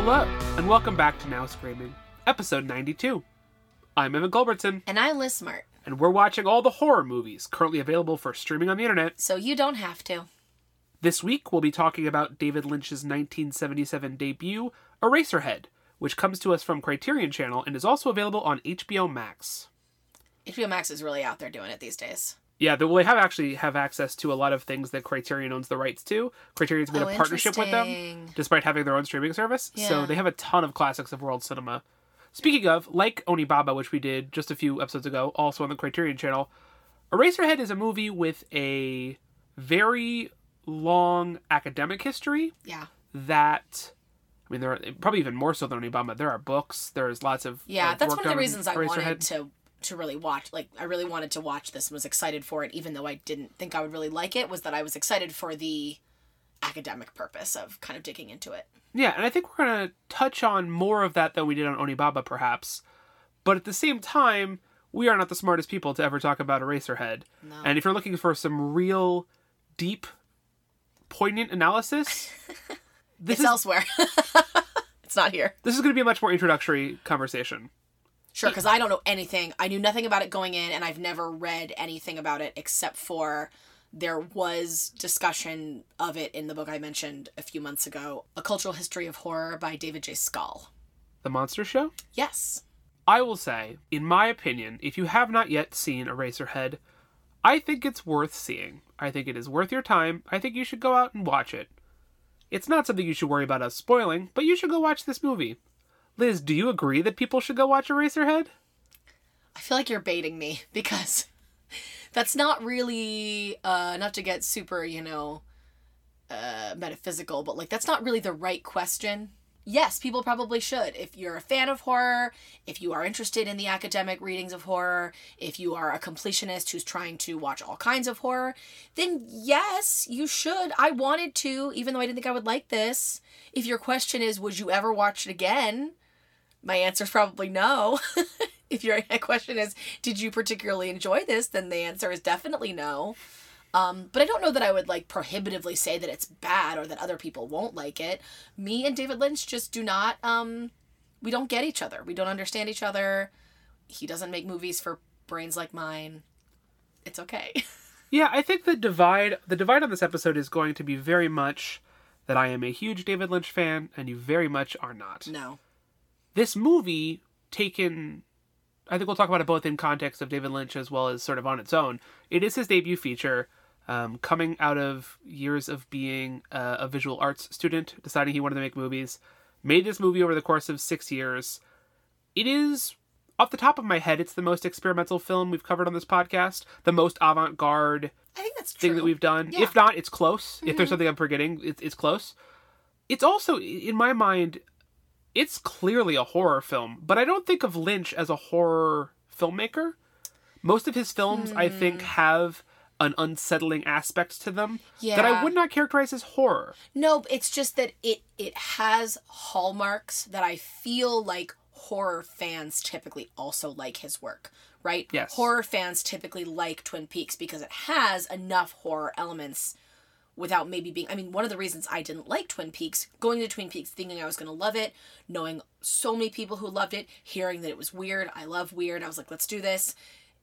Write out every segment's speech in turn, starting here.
Hello, and welcome back to Now Screaming, episode 92. I'm Evan Culbertson, And I'm Liz Smart, and we're watching all the horror movies currently available for streaming on the internet. so you don't have to. This week, we'll be talking about David Lynch's 1977 debut, Eraserhead, which comes to us from Criterion Channel and is also available on HBO Max. HBO Max is really out there doing it these days. Yeah, they, well, they have actually have access to a lot of things that Criterion owns the rights to. Criterion's made Oh, a partnership with them, despite having their own streaming service. So they have a ton of classics of world cinema. Speaking of, like Onibaba, which we did just a few episodes ago, also on the Criterion channel, Eraserhead is a movie with a very long academic history Yeah. that I mean there are probably even more so than Onibaba. There are books, there's lots of Yeah, of that's work one of the reasons I wanted to to really watch. Like, I really wanted to watch this and was excited for it, even though I didn't think I would really like it. Was that I was excited for the academic purpose of kind of digging into it. Yeah, and I think we're going to touch on more of that than we did on Onibaba, perhaps. But at the same time, we are not the smartest people to ever talk about Eraserhead. No. And if you're looking for some real, deep, poignant analysis, this it's is elsewhere. it's not here. this is going to be a much more introductory conversation. Sure, because I don't know anything. I knew nothing about it going in, and I've never read anything about it except for there was discussion of it in the book I mentioned a few months ago, A Cultural History of Horror by David J. Skal. The Monster Show? Yes. I will say, in my opinion, if you have not yet seen Eraserhead, I think it's worth seeing. I think it is worth your time. I think you should go out and watch it. It's not something you should worry about us spoiling, but you should go watch this movie. Liz, do you agree that people should go watch Eraserhead? I feel like you're baiting me because that's not really uh not to get super, you know, uh metaphysical, but like that's not really the right question. Yes, people probably should. If you're a fan of horror, if you are interested in the academic readings of horror, if you are a completionist who's trying to watch all kinds of horror, then yes, you should. I wanted to, even though I didn't think I would like this. If your question is, would you ever watch it again? My answer is probably no. if your question is, did you particularly enjoy this? Then the answer is definitely no. Um, but I don't know that I would like prohibitively say that it's bad or that other people won't like it. Me and David Lynch just do not, um, we don't get each other. We don't understand each other. He doesn't make movies for brains like mine. It's okay. Yeah, I think the divide the divide on this episode is going to be very much that I am a huge David Lynch fan and you very much are not. no. This movie taken i think we'll talk about it both in context of david lynch as well as sort of on its own it is his debut feature um, coming out of years of being a, a visual arts student deciding he wanted to make movies made this movie over the course of six years it is off the top of my head it's the most experimental film we've covered on this podcast the most avant-garde I think that's true. thing that we've done. Yeah. If not, it's close. If there's something I'm forgetting, it's, it's close. It's also, in my mind, it's clearly a horror film, but I don't think of Lynch as a horror filmmaker. Most of his films, I think, hmm. have an unsettling aspect to them that I would not characterize as horror. No, it's just that it it has hallmarks that I feel like horror fans typically also like his work, right? Yes. Horror fans typically like Twin Peaks because it has enough horror elements without maybe being I mean, one of the reasons I didn't like Twin Peaks, going to Twin Peaks thinking I was going to love it, knowing so many people who loved it, hearing that it was weird, I love weird. I was like, let's do this.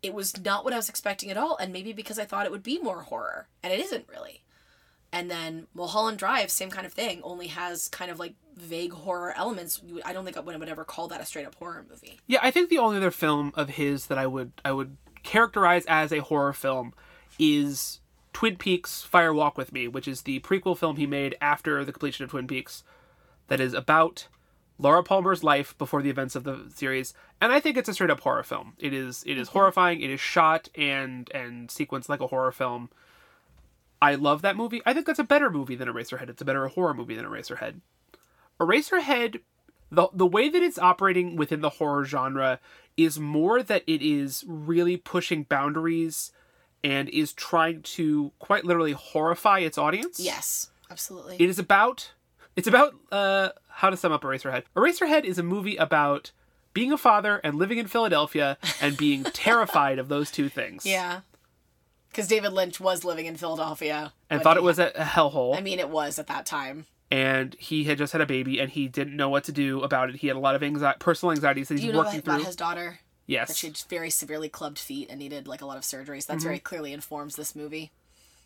It was not what I was expecting at all, and maybe because I thought it would be more horror, and it isn't really. And then Mulholland Drive, same kind of thing, only has kind of like vague horror elements. I don't think I would ever call that a straight up horror movie. Yeah, I think the only other film of his that I would I would characterize as a horror film is Twin Peaks Fire Walk with Me, which is the prequel film he made after the completion of Twin Peaks that is about Laura Palmer's life before the events of the series. And I think it's a straight up horror film. It is it is horrifying, it is shot and and sequenced like a horror film. I love that movie. I think that's a better movie than Eraserhead. It's a better horror movie than Eraserhead. Eraserhead the the way that it's operating within the horror genre is more that it is really pushing boundaries and is trying to quite literally horrify its audience. Yes, absolutely. It is about it's about uh how to sum up Eraserhead. Eraserhead is a movie about being a father and living in Philadelphia and being terrified of those two things. yeah. Because David Lynch was living in Philadelphia. And thought he it was a, hellhole. I mean, it was at that time. and he had just had a baby and he didn't know what to do about it. He had a lot of anxiety, personal anxieties that Do he's you know working about through. his daughter? That Yes, she had very severely clubbed feet and needed like a lot of surgeries. Mm-hmm. That's very clearly informs this movie.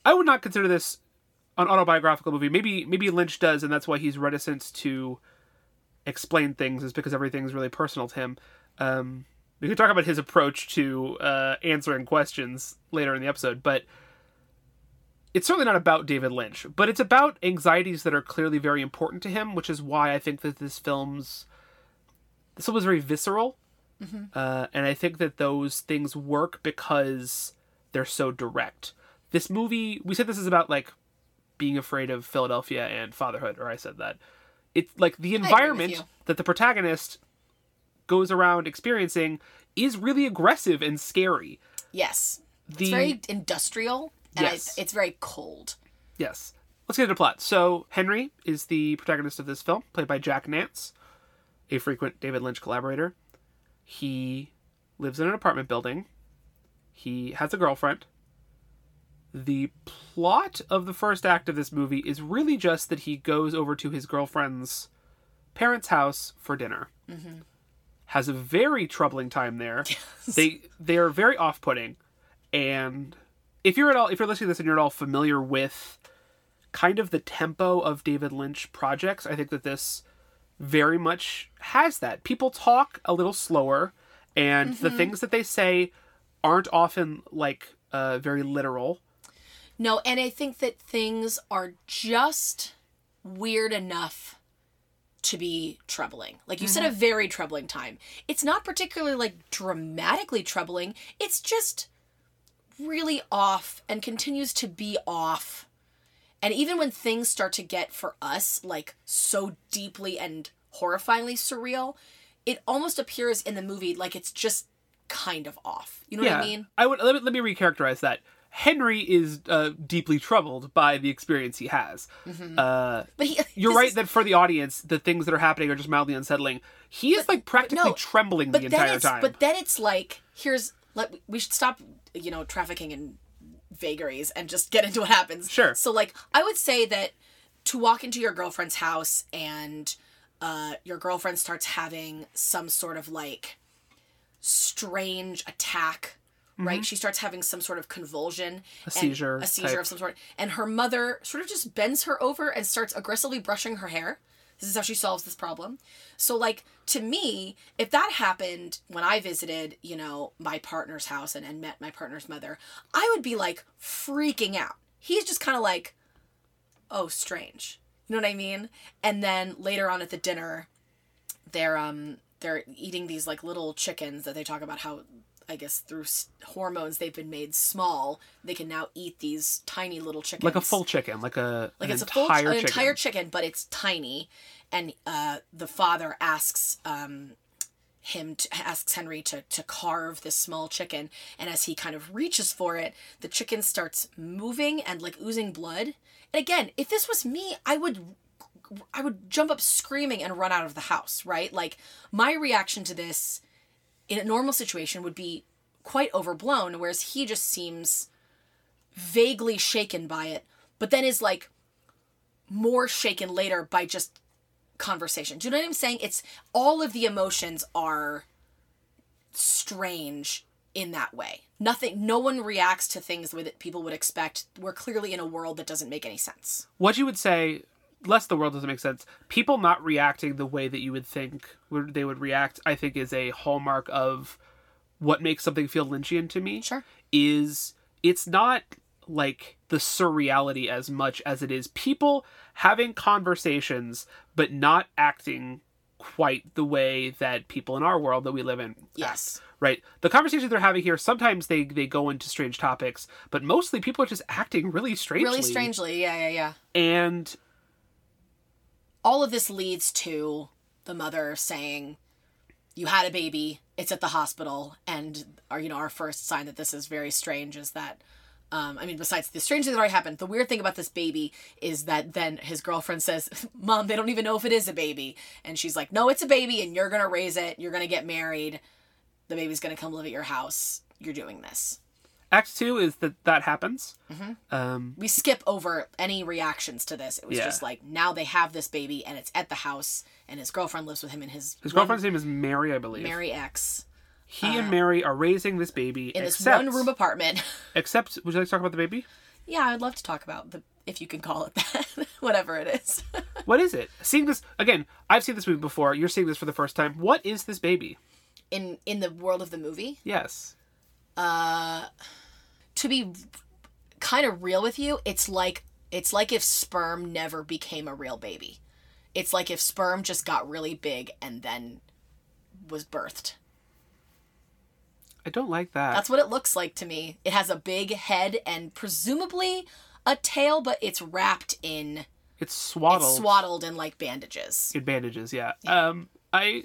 I would not consider this an autobiographical movie. Maybe maybe Lynch does, and that's why he's reticent to explain things, is because everything's really personal to him. Um, we could talk about his approach to uh, answering questions later in the episode, but it's certainly not about David Lynch. But it's about anxieties that are clearly very important to him, which is why I think that this film's this film is very visceral, uh, and I think that those things work because they're so direct. This movie, we said this is about like being afraid of Philadelphia and fatherhood, or I said that. It's like the environment that the protagonist goes around experiencing is really aggressive and scary. Yes, The it's very industrial and Yes. it's, it's very cold. Yes. Let's get into plot. So, Henry is the protagonist of this film, played by Jack Nance, a frequent David Lynch collaborator. He lives in an apartment building. He has a girlfriend. The plot of the first act of this movie is really just that he goes over to his girlfriend's parents' house for dinner. Mm-hmm. Has a very troubling time there. They they are very off-putting, and if you're at all if you're listening to this and you're at all familiar with kind of the tempo of David Lynch projects, I think that this very much has that. People talk a little slower, and the things that they say aren't often like uh, very literal. No, and I think that things are just weird enough to be troubling. Like you said, Mm-hmm. a very troubling time. It's not particularly like dramatically troubling. It's just really off and continues to be off. And even when things start to get for us like so deeply and horrifyingly surreal, it almost appears in the movie like it's just kind of off. You know what I mean? I would let me, let me recharacterize that. Henry is uh, deeply troubled by the experience he has. Uh, But he, you're right is- that for the audience, the things that are happening are just mildly unsettling. He is like practically no, trembling the entire time. but then it's like here's let we should stop you know trafficking in vagaries and just get into what happens Sure. so like i would say that to walk into your girlfriend's house and uh your girlfriend starts having some sort of like strange attack right she starts having some sort of convulsion Mm-hmm. A seizure a seizure type. of some sort and her mother sort of just bends her over and starts aggressively brushing her hair this is how she solves this problem. So like to me if that happened when i visited you know my partner's house and, and met my partner's mother i would be like freaking out. He's just kind of like oh strange. You know what i mean? And then later on at the dinner they're um they're eating these like little chickens that they talk about how I guess through hormones they've been made small. They can now eat these tiny little chickens, like a full chicken, like a like an it's a full entire an chicken. entire chicken, but it's tiny. And uh, the father asks um, him to, asks Henry to to carve this small chicken, and as he kind of reaches for it, the chicken starts moving and like oozing blood. And again, if this was me, I would I would jump up screaming and run out of the house, right? Like my reaction to this in a normal situation would be quite overblown, whereas he just seems vaguely shaken by it, but then is like more shaken later by just conversation. Do you know what I'm saying? It's all of the emotions are strange in that way. Nothing no one reacts to things the way that people would expect. We're clearly in a world that doesn't make any sense. what you would say less the world doesn't make sense people not reacting the way that you would think would they would react i think is a hallmark of what makes something feel lynchian to me Sure. is it's not like the surreality as much as it is people having conversations but not acting quite the way that people in our world that we live in act, Yes. right the conversations they're having here sometimes they they go into strange topics but mostly people are just acting really strangely Really strangely. Yeah, yeah, yeah. and all of this leads to the mother saying you had a baby it's at the hospital and our you know our first sign that this is very strange is that um, I mean, besides the strange thing that already happened, the weird thing about this baby is that then his girlfriend says, Mom, they don't even know if it is a baby. And she's like, No, it's a baby, and you're going to raise it. You're going to get married. The baby's going to come live at your house. You're doing this. Act two is that that happens. Mm-hmm. Um, We skip over any reactions to this. It was Yeah. just like now they have this baby and it's at the house and his girlfriend lives with him and his his one- girlfriend's name is Mary, I believe. Mary X He and Mary are raising this baby. in this except, one room apartment. Except, would you like to talk about the baby? yeah, I'd love to talk about the if you can call it that, whatever it is. What is it? Seeing this again, I've seen this movie before. You're seeing this for the first time. What is this baby? in in the world of the movie. Yes. To be kind of real with you, it's like it's like if sperm never became a real baby. It's like if sperm just got really big and then was birthed. I don't like that. That's what it looks like to me. It has a big head and presumably a tail, but it's wrapped in it's swaddled. it's swaddled in like bandages. in bandages. Yeah. Um, I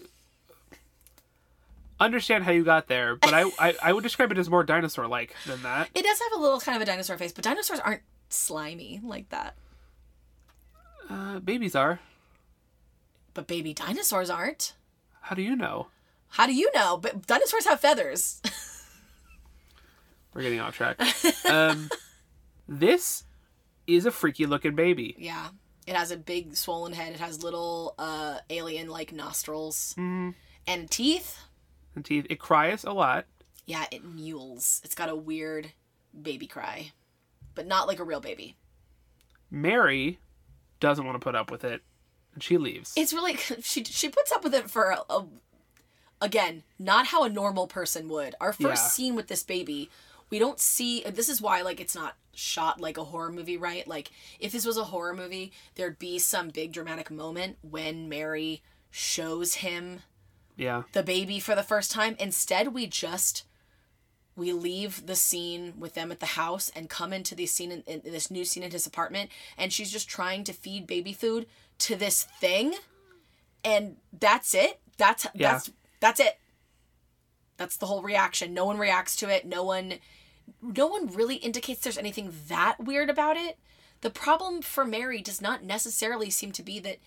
understand how you got there, but I, I I would describe it as more dinosaur-like than that. It does have a little kind of a dinosaur face, but dinosaurs aren't slimy like that. Uh, babies are. But baby dinosaurs aren't. How do you know? How do you know? But dinosaurs have feathers. We're getting off track. um, this is a freaky looking baby. yeah. It has a big swollen head. It has little uh alien like nostrils Mm, and teeth. And teeth. It cries a lot. Yeah, it mewls. It's got a weird baby cry. But not like a real baby. Mary doesn't want to put up with it, and she leaves. It's really she she puts up with it for a, a again, not how a normal person would. Our first Yeah. scene with this baby, we don't see this is why like it's not shot like a horror movie, right? Like if this was a horror movie, there'd be some big dramatic moment when Mary shows him yeah. the baby for the first time. Instead, we just we leave the scene with them at the house and come into the scene in, in this new scene in his apartment and she's just trying to feed baby food to this thing and that's it that's Yeah. that's that's it that's the whole reaction no one reacts to it no one no one really indicates there's anything that weird about it the problem for mary does not necessarily seem to be that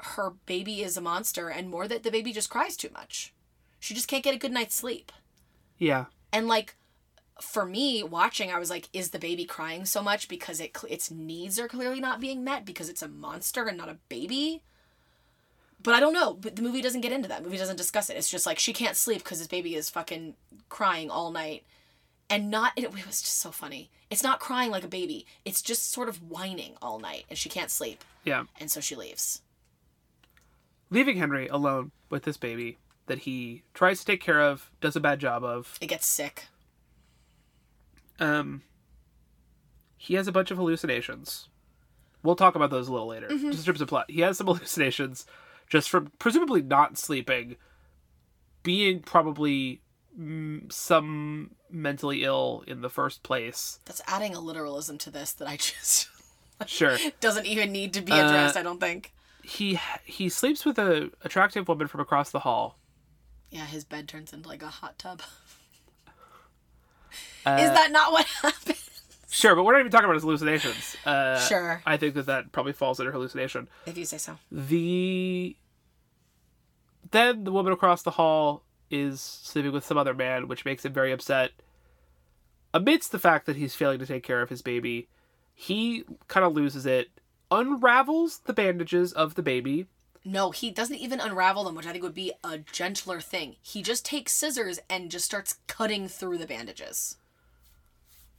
her baby is a monster and more that the baby just cries too much. She just can't get a good night's sleep. Yeah. and like for me watching i was like is the baby crying so much because it its needs are clearly not being met because it's a monster and not a baby? But i don't know. But the movie doesn't get into that. The movie doesn't discuss it. It's just like she can't sleep because this baby is fucking crying all night. And not it was just so funny. It's not crying like a baby. It's just sort of whining all night and she can't sleep. Yeah. and so she leaves Leaving Henry alone with this baby that he tries to take care of, does a bad job of. it gets sick Um, he has a bunch of hallucinations. We'll talk about those a little later. Just in terms of plot, he has some hallucinations just from presumably not sleeping, being probably mm, some mentally ill in the first place. that's adding a literalism to this that i just Sure. doesn't even need to be Uh, addressed i don't think he he sleeps with a attractive woman from across the hall. Yeah, his bed turns into like a hot tub. Uh, Is that not what happened? Sure, but we're not even talking about his hallucinations. Uh, Sure. I think that that probably falls under hallucination. If you say so. The then the woman across the hall is sleeping with some other man, which makes him very upset. Amidst the fact that he's failing to take care of his baby, he kind of loses it, unravels the bandages of the baby. No, he doesn't even unravel them, which I think would be a gentler thing. He just takes scissors and just starts cutting through the bandages.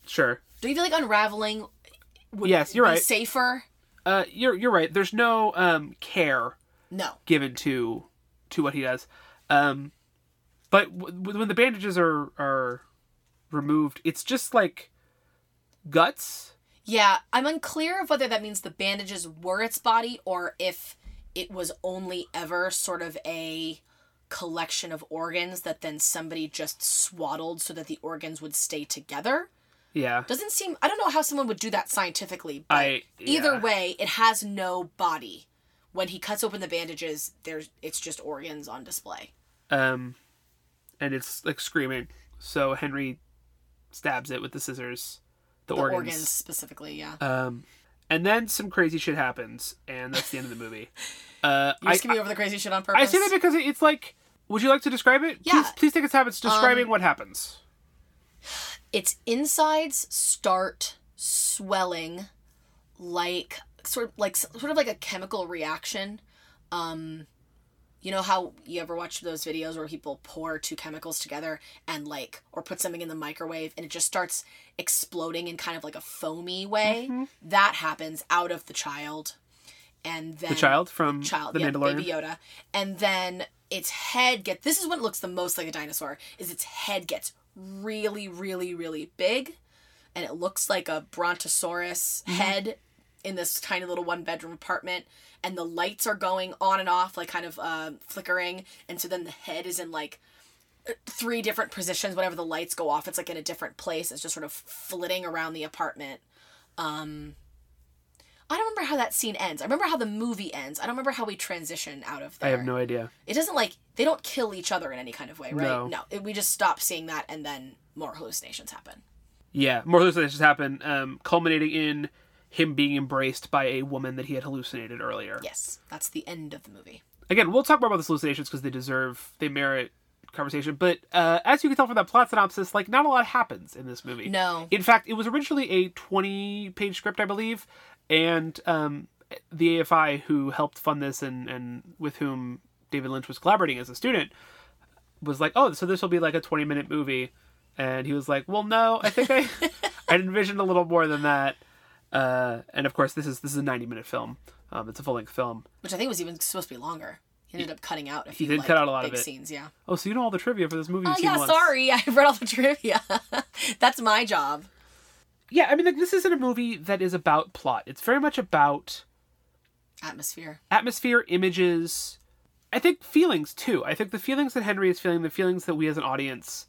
Sure. Do you feel like unraveling would Yes, you're be right. safer? Uh, you're you're right. There's no um care No. given to to what he does. Um, but w- w- when the bandages are are removed, it's just like guts. Yeah, I'm unclear of whether that means the bandages were its body or if it was only ever sort of a collection of organs that then somebody just swaddled so that the organs would stay together. Yeah. Doesn't seem I don't know how someone would do that scientifically, but I- either way, it has no body. When he cuts open the bandages, there's it's just organs on display. Um, and it's like screaming. So Henry stabs it with the scissors. The, The organs. organs. specifically, yeah. Um, and then some crazy shit happens, and that's the end of the movie. Uh, You I, just give me over the crazy shit on purpose. I say that because it's like. Would you like to describe it? Yeah. Please, please take a time. It's describing Um, what happens. its insides start swelling like sort of like sort of like a chemical reaction. Um you know how you ever watch those videos where people pour two chemicals together and like or put something in the microwave and it just starts exploding in kind of like a foamy way? That happens out of the child. And then The child from the child, the yeah, Mandalorian. baby Yoda, and then its head get. This is when it looks the most like a dinosaur. Is its head gets really, really, really big, and it looks like a brontosaurus Mm-hmm. head in this tiny little one bedroom apartment. And the lights are going on and off, like kind of uh, flickering, and so then the head is in like three different positions. Whenever the lights go off, it's like in a different place. It's just sort of flitting around the apartment. Um, I don't remember how that scene ends. I remember how the movie ends. I don't remember how we transition out of that. I have no idea. It doesn't like they don't kill each other in any kind of way, right? No. No, it, we just stop seeing that, and then more hallucinations happen. Yeah, more hallucinations happen, um, culminating in him being embraced by a woman that he had hallucinated earlier. Yes, that's the end of the movie. Again, we'll talk more about these hallucinations because they deserve, they merit conversation. But uh, as you can tell from that plot synopsis, like not a lot happens in this movie. No. In fact, it was originally a twenty-page script, I believe, and um, the AFI who helped fund this and and with whom David Lynch was collaborating as a student was like, "Oh, so this will be like a twenty-minute movie," and he was like, "Well, no, I think I I envisioned a little more than that." Uh, and of course, this is this is a ninety-minute film. Um, it's a full-length film. Which I think was even supposed to be longer. He ended up cutting out a few did like, cut out a lot of big it. scenes. Yeah. Oh, so you know all the trivia for this movie? Oh yeah. once. Sorry, I read all the trivia. that's my job. Yeah, I mean, like this isn't a movie that is about plot. It's very much about Atmosphere. atmosphere, images, I think feelings too. I think the feelings that Henry is feeling, the feelings that we as an audience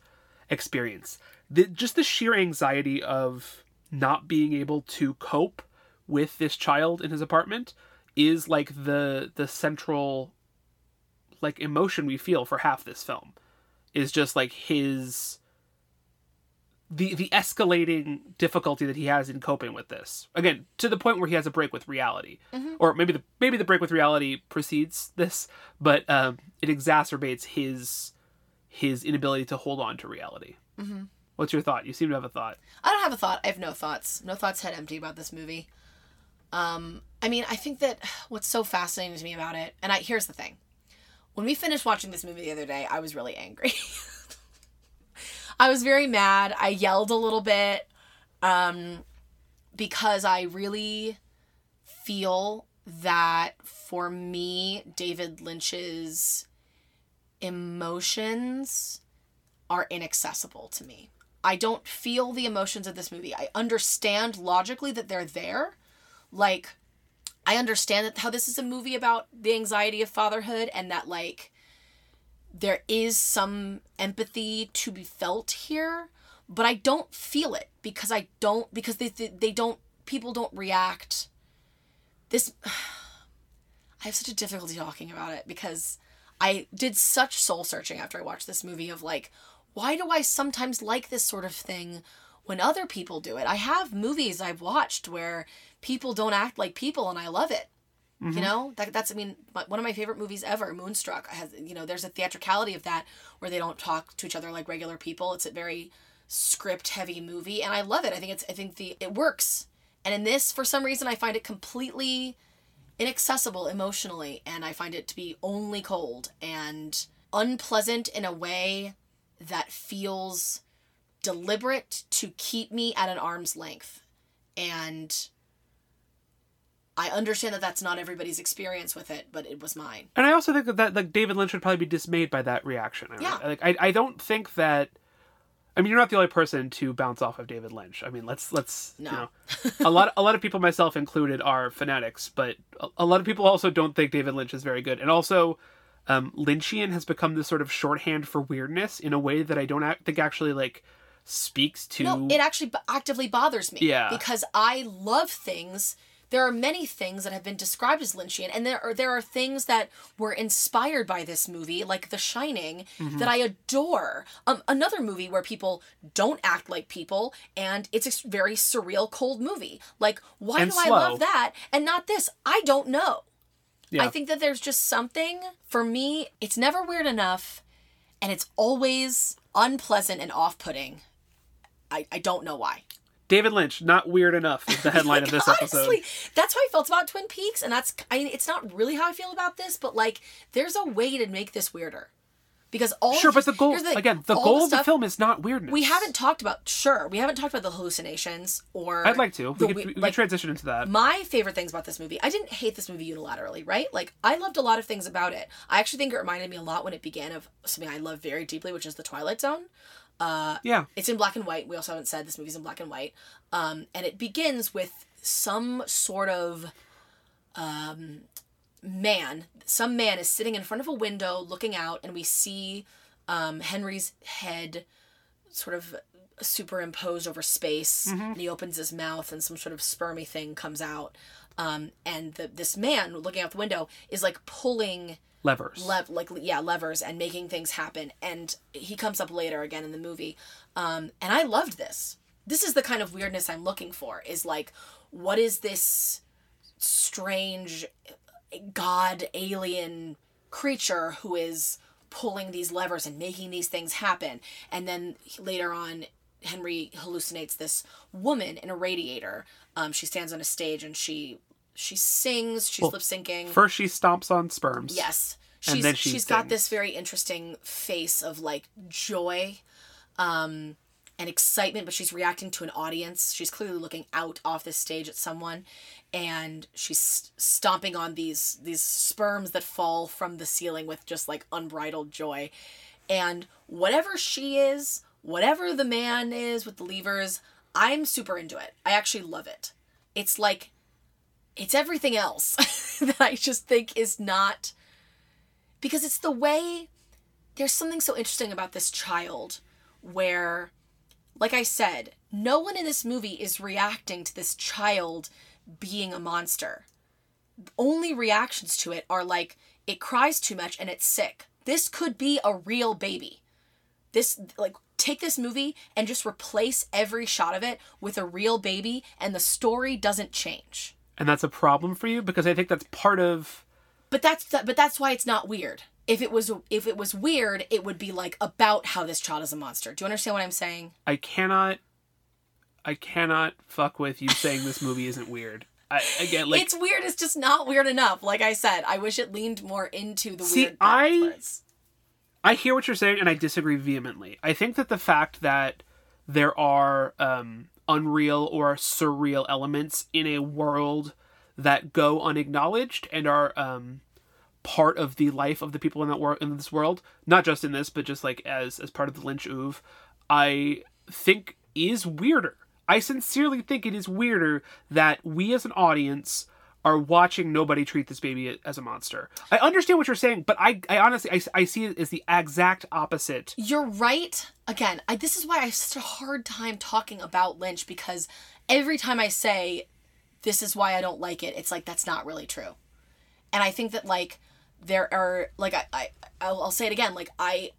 experience, the, just the sheer anxiety of not being able to cope with this child in his apartment is like the the central like emotion we feel for half this film is just like his the the escalating difficulty that he has in coping with this. Again to the point where he has a break with reality. Or maybe the maybe the break with reality precedes this but um, it exacerbates his his inability to hold on to reality. Mm-hmm. What's your thought you seem to have a thought I don't have a thought. I have no thoughts. No thoughts head empty about this movie. Um, I mean, I think that what's so fascinating to me about it, and I here's the thing. When we finished watching this movie the other day, I was really angry. I was very mad. I yelled a little bit um, because I really feel that for me, David Lynch's emotions are inaccessible to me. I don't feel the emotions of this movie. I understand logically that they're there. Like, I understand that how this is a movie about the anxiety of fatherhood and that like there is some empathy to be felt here, but I don't feel it because I don't because they they, they don't people don't react. This I have such a difficulty talking about it because I did such soul searching after I watched this movie of like, why do I sometimes like this sort of thing when other people do it? I have movies I've watched where people don't act like people and I love it. You mm-hmm. know, that, that's, I mean, my, one of my favorite movies ever, Moonstruck. Has, you know, there's a theatricality of that where they don't talk to each other like regular people. It's a very script heavy movie and I love it. I think it's, I think the, it works. And in this, for some reason, I find it completely inaccessible emotionally and I find it to be only cold and unpleasant in a way that feels deliberate to keep me at an arm's length. And I understand that that's not everybody's experience with it, but it was mine. and i also think that, like david lynch would probably be dismayed by that reaction Yeah. like I, I don't think that I mean, you're not the only person to bounce off of David Lynch. I mean, let's let's No. you know, a lot a lot of people, myself included, are fanatics, but a, a lot of people also don't think David Lynch is very good. And also, um, Lynchian has become this sort of shorthand for weirdness in a way that I don't act, think actually like speaks to. No, it actually b- actively bothers me. Yeah. Because I love things. There are many things that have been described as Lynchian, and there are there are things that were inspired by this movie, like The Shining, Mm-hmm. that I adore. Um, another movie where people don't act like people, and it's a very surreal, cold movie. Like, why And do I love that and not this? I don't know. Yeah. I think that there's just something for me. It's never weird enough, and it's always unpleasant and off-putting I, I don't know why. David Lynch, not weird enough is the headline of this episode. Honestly, that's how I felt about Twin Peaks, and that's I mean, it's not really how I feel about this, but like, there's a way to make this weirder, because all Sure, of- but the goal thing, again, the goal of the film is not weirdness. We haven't talked about sure, we haven't talked about the hallucinations or. I'd like to. the We could, we- like, transition into that. my favorite things about this movie, I didn't hate this movie unilaterally, right? Like I loved a lot of things about it. I actually think it reminded me a lot when it began of something I love very deeply, which is the Twilight Zone. yeah. It's in black and white. We also haven't said this movie's in black and white. Um, and it begins with some sort of um, man. Some man is sitting in front of a window looking out, and we see um, Henry's head sort of superimposed over space. And he opens his mouth, and some sort of spermy thing comes out. Um, and the, this man looking out the window is like pulling Levers. lev- like yeah levers and making things happen and he comes up later again in the movie um and i loved this this is the kind of weirdness i'm looking for is like what is this strange god alien creature who is pulling these levers and making these things happen and then later on henry hallucinates this woman in a radiator um she stands on a stage and she she sings she's Well, lip syncing First, she stomps on sperms. Yes. And then she she's got this very interesting face of like joy um and excitement, but she's reacting to an audience. She's clearly looking out off the stage at someone and she's stomping on these these sperms that fall from the ceiling with just like unbridled joy. And whatever she is, whatever the man is with the levers, I'm super into it. I actually love it. It's like it's everything else that I just think is not because it's the way there's something so interesting about this child where like I said, no one in this movie is reacting to this child being a monster. Only reactions to it are like it cries too much and it's sick. This could be a real baby. This like take this movie and just replace every shot of it with a real baby and the story doesn't change. And that's a problem for you because I think that's part of. But that's but that's why it's not weird. If it was if it was weird, it would be like about how this child is a monster. Do you understand what I'm saying? I cannot. I cannot fuck with you saying this movie isn't weird. I again like it's weird. It's just not weird enough. Like I said, I wish it leaned more into the See, weird I- parts. I hear what you're saying, and I disagree vehemently. I think that the fact that there are um, unreal or surreal elements in a world that go unacknowledged and are um, part of the life of the people in that world in this world, not just in this, but just like as as part of the Lynch oeuvre, I think is weirder. I sincerely think it is weirder that we as an audience are watching nobody treat this baby as a monster. I understand what you're saying, but I, I honestly, I, I see it as the exact opposite. You're right. Again, I, this is why I have such a hard time talking about Lynch because every time I say this is why I don't like it, it's like that's not really true. And I think that like there are like I, I I'll, I'll say it again like I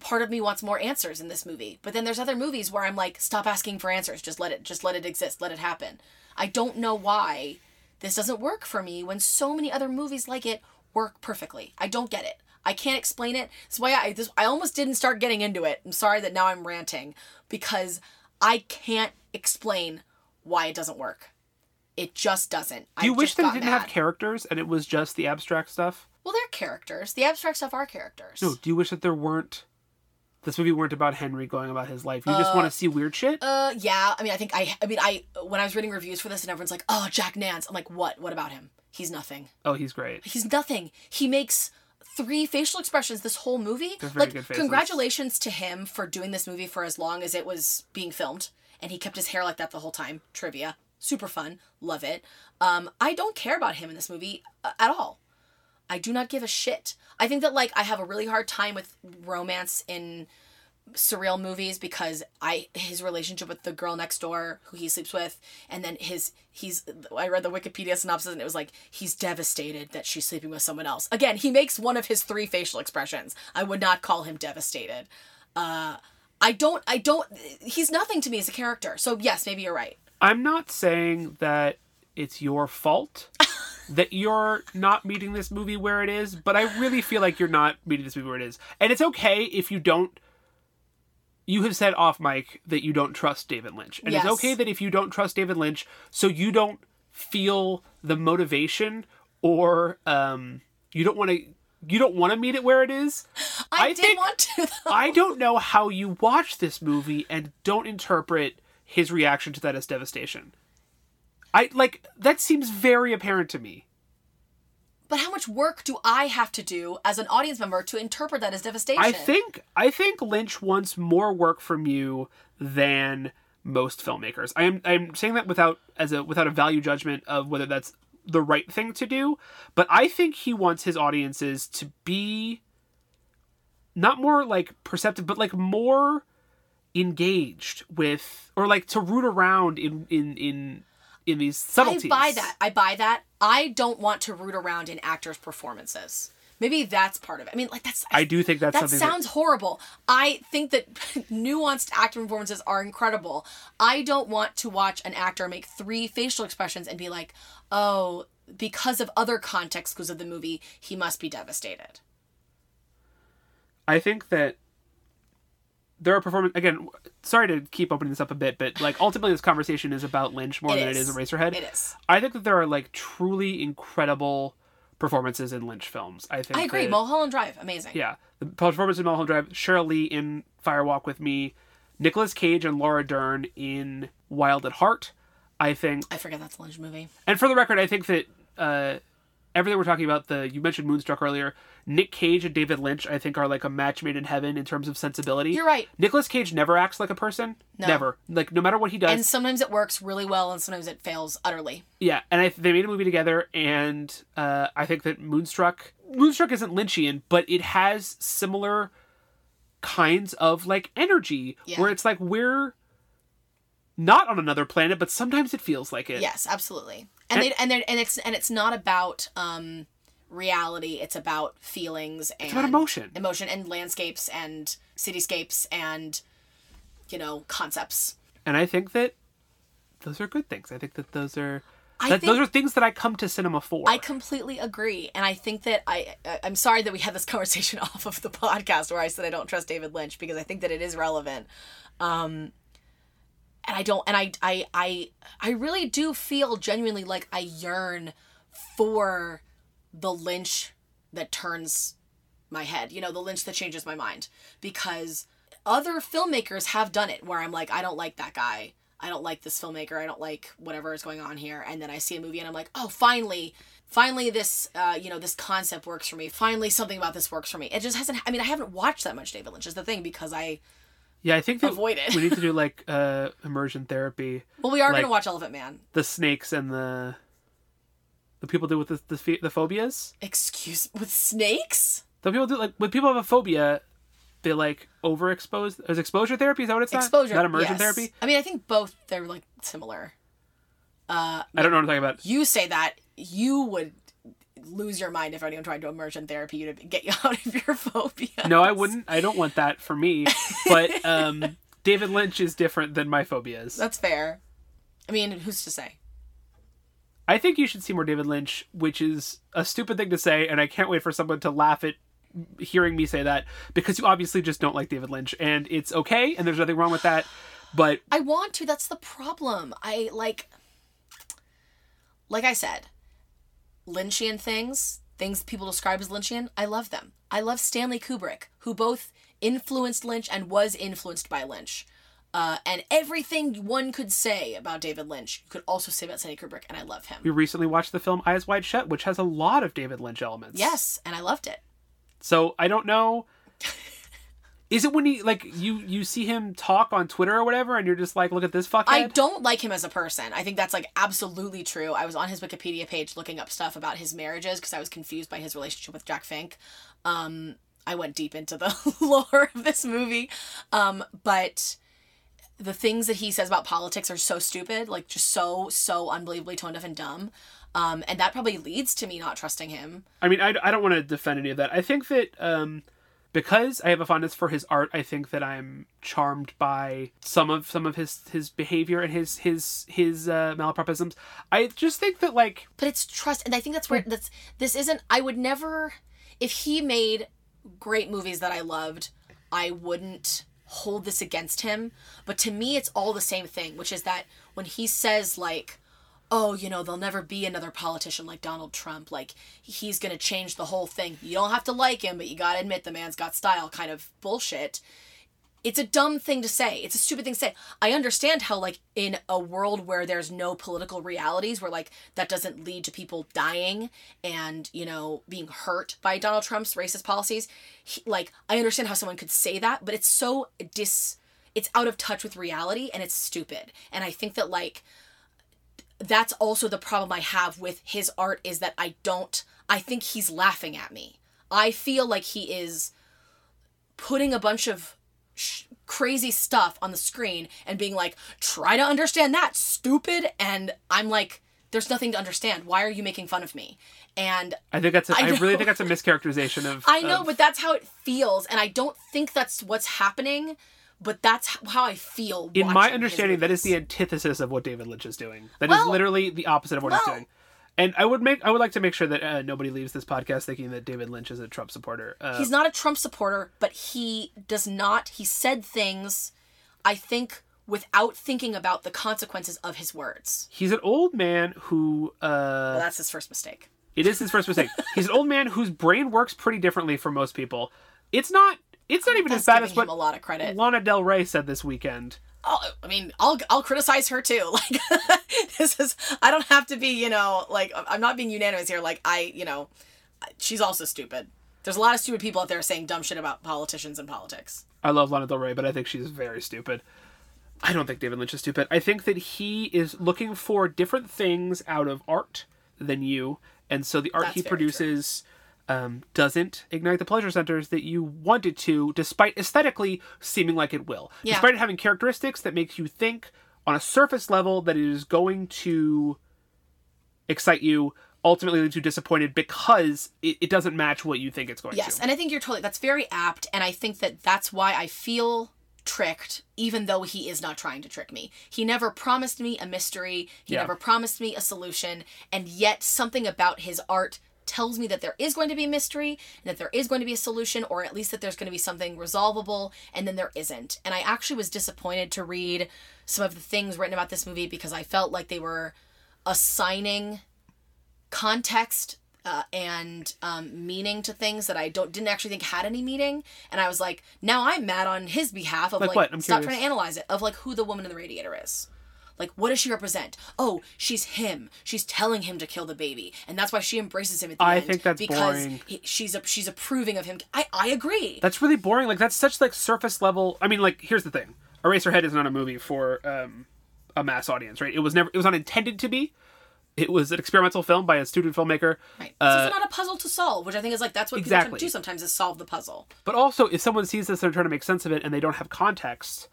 part of me wants more answers in this movie. But then there's other movies where i'm like stop asking for answers. Just let it just let it exist. Let it happen. I don't know why this doesn't work for me when so many other movies like it work perfectly. I don't get it. I can't explain it. That's why i this, i almost didn't start getting into it. I'm sorry that now i'm ranting because i can't explain why it doesn't work. It just doesn't. Do you I wish that it didn't mad. have characters and it was just the abstract stuff? well they're characters. The abstract stuff are characters. No. Do you wish that there weren't? This movie weren't about Henry going about his life. You just want to see weird shit. Uh, yeah. I mean, I think I. I mean, I when I was reading reviews for this, and everyone's like, "Oh, Jack Nance." I'm like, "What? What about him? He's nothing. oh, he's great. He's nothing. He makes three facial expressions this whole movie. They're very like, congratulations to him for doing this movie for as long as it was being filmed, and he kept his hair like that the whole time. Trivia, super fun, love it. Um, I don't care about him in this movie uh, at all. I do not give a shit. I think that like I have a really hard time with romance in surreal movies because I his relationship with the girl next door who he sleeps with and then his he's I read the Wikipedia synopsis and it was like he's devastated that she's sleeping with someone else. Again, he makes one of his three facial expressions. I would not call him devastated. Uh I don't I don't he's nothing to me as a character. So yes, maybe you're right. I'm not saying that it's your fault that you're not meeting this movie where it is, but I really feel like you're not meeting this movie where it is. And it's okay if you don't you have said off mic that you don't trust David Lynch. And Yes. it's okay that if you don't trust David Lynch, so you don't feel the motivation or um you don't want to you don't want to meet it where it is. I, I did think- want to. Though. I don't know how you watch this movie and don't interpret his reaction to that as devastation. I like that seems very apparent to me. But how much work do I have to do as an audience member to interpret that as devastation? I think I think Lynch wants more work from you than most filmmakers. I am I'm saying that without as a without a value judgment of whether that's the right thing to do, but I think he wants his audiences to be not more like perceptive, but like more engaged with or like to root around in in in in these subtleties. I buy that. I buy that. I don't want to root around in actors' performances. Maybe that's part of it. I mean, like that's. I do think that's that something that- sounds horrible. I think that nuanced acting performances are incredible. I don't want to watch an actor make three facial expressions and be like, "Oh, because of other context clues of the movie, he must be devastated." I think that there are performance again. Sorry to keep opening this up a bit, but like ultimately, this conversation is about Lynch more It than it is. is Eraserhead. It is. I think that there are like truly incredible performances in Lynch films. I think I agree. that- Mulholland Drive, amazing. yeah, the performance in Mulholland Drive, Sheryl Lee in Fire Walk with Me, Nicolas Cage and Laura Dern in Wild at Heart. I think, I forget that's a Lynch movie. and for the record, I think that uh, everything we're talking about, the you mentioned Moonstruck earlier. Nick Cage and David Lynch, I think, are like a match made in heaven in terms of sensibility. You're right. Nicolas Cage never acts like a person. No. Never. Like no matter what he does. And sometimes it works really well, and sometimes it fails utterly. yeah, and I, they made a movie together, and uh, I think that Moonstruck. Moonstruck isn't Lynchian, but it has similar kinds of like energy Yeah. where it's like we're not on another planet, but sometimes it feels like it. Yes, absolutely. And And- they, and they and it's and it's not about um reality. It's about feelings and about emotion. emotion and landscapes and cityscapes and you know concepts. And I think that those are good things. I think that those are that, think- those are things that I come to cinema for. I completely agree, and I think that I I- I'm sorry that we had this conversation off of the podcast where I said I don't trust David Lynch because I think that it is relevant. Um, and I don't, and I I I I really do feel genuinely like I yearn for the Lynch that turns my head. You know, the Lynch that changes my mind because other filmmakers have done it where I'm like, I don't like that guy. I don't like this filmmaker. I don't like whatever is going on here. And then I see a movie and I'm like, oh, finally, finally this, uh, you know, this concept works for me. Finally, something about this works for me. It just hasn't. I mean, I haven't watched that much David Lynch is the thing because I. yeah, I think that Avoid it. we need to do like uh, immersion therapy. Well, we are Like- gonna watch Elephant Man. The snakes and the the people do with the the, the phobias. Excuse with snakes. The people do like when people have a phobia, they like overexpose. Is exposure therapy? Is that what it's Exposure. not? Not immersion yes. therapy. I mean, I think both they're like similar. Uh, I don't know what I'm talking about. you say that you would lose your mind if anyone tried to immersion therapy you to get you out of your phobia. No, I wouldn't. I don't want that for me. But um, David Lynch is different than my phobias. That's fair. I mean, who's to say? I think you should see more David Lynch, which is a stupid thing to say, and I can't wait for someone to laugh at hearing me say that because you obviously just don't like David Lynch, and it's okay, and there's nothing wrong with that. But I want to. That's the problem. I like, like I said, Lynchian things, things people describe as Lynchian. I love them. I love Stanley Kubrick, who both influenced Lynch and was influenced by Lynch. Uh, and everything one could say about David Lynch, you could also say about Stanley Kubrick, and I love him. we recently watched the film Eyes Wide Shut, which has a lot of David Lynch elements. Yes, and I loved it. So I don't know. Is it when he like you you see him talk on Twitter or whatever, and you're just like, look at this fuckhead? I don't like him as a person. I think that's like absolutely true. I was on his Wikipedia page looking up stuff about his marriages because I was confused by his relationship with Jack Fisk. Um, I went deep into the lore of this movie, um, but the things that he says about politics are so stupid, like just so so unbelievably tone deaf and dumb. Um, and that probably leads to me not trusting him. I mean, I, I don't want to defend any of that. I think that um, because I have a fondness for his art, I think that I'm charmed by some of some of his his behavior and his his his uh, malapropisms. I just think that like but it's trust and i think that's where that's this isn't i would never if he made great movies that i loved i wouldn't hold this against him, but to me it's all the same thing, which is that when he says like oh, you know, there'll never be another politician like Donald Trump. Like, he's going to change the whole thing. You don't have to like him, but you got to admit the man's got style kind of bullshit. It's a dumb thing to say. It's a stupid thing to say. I understand how, like, in a world where there's no political realities, where, like, that doesn't lead to people dying and, you know, being hurt by Donald Trump's racist policies, he, like, I understand how someone could say that, but it's so dis. It's out of touch with reality and it's stupid. And I think that, like, that's also the problem I have with his art is that I don't I think he's laughing at me. I feel like he is putting a bunch of sh- crazy stuff on the screen and being like try to understand that stupid and I'm like there's nothing to understand. Why are you making fun of me? And I think that's a, I, I really think that's a mischaracterization of I know, of... but that's how it feels and I don't think that's what's happening but that's how I feel. In my understanding, that is the antithesis of what David Lynch is doing. That well, is literally the opposite of what well, he's doing. And I would make I would like to make sure that uh, nobody leaves this podcast thinking that David Lynch is a Trump supporter. Uh, he's not a Trump supporter, but he does not. He said things, I think, without thinking about the consequences of his words. He's an old man who. Uh, well, that's his first mistake. It is his first mistake. he's an old man whose brain works pretty differently from most people. It's not it's not even as bad as what a lot of credit. Lana Del Rey said this weekend. Oh, I mean, I'll I'll criticize her too. Like this is I don't have to be, you know, like I'm not being unanimous here. Like I, you know, she's also stupid. There's a lot of stupid people out there saying dumb shit about politicians and politics. I love Lana Del Rey, but I think she's very stupid. I don't think David Lynch is stupid. I think that he is looking for different things out of art than you, and so the art That's he produces. Um, doesn't ignite the pleasure centers that you want it to, despite aesthetically seeming like it will. Yeah. Despite it having characteristics that makes you think on a surface level that it is going to excite you, ultimately leaves you disappointed because it, it doesn't match what you think it's going yes, to. Yes, and I think you're totally, that's very apt, and I think that that's why I feel tricked even though he is not trying to trick me. He never promised me a mystery, he yeah. never promised me a solution, and yet something about his art tells me that there is going to be mystery and that there is going to be a solution or at least that there's going to be something resolvable and then there isn't. And I actually was disappointed to read some of the things written about this movie because I felt like they were assigning context uh, and um, meaning to things that I don't didn't actually think had any meaning, and I was like, now I'm mad on his behalf of like, like stop curious. trying to analyze it of like who the woman in the radiator is. Like, what does she represent? Oh, she's him. She's telling him to kill the baby, and that's why she embraces him at the I end. think that's because boring. He, she's a, she's approving of him. I I agree. That's really boring. Like that's such like surface level. I mean, like here's the thing: Eraserhead is not a movie for um, a mass audience, right? It was never. It was not intended to be. It was an experimental film by a student filmmaker. Right. Uh, it's not a puzzle to solve, which I think is like that's what exactly. people do sometimes is solve the puzzle. But also, if someone sees this, and they're trying to make sense of it, and they don't have context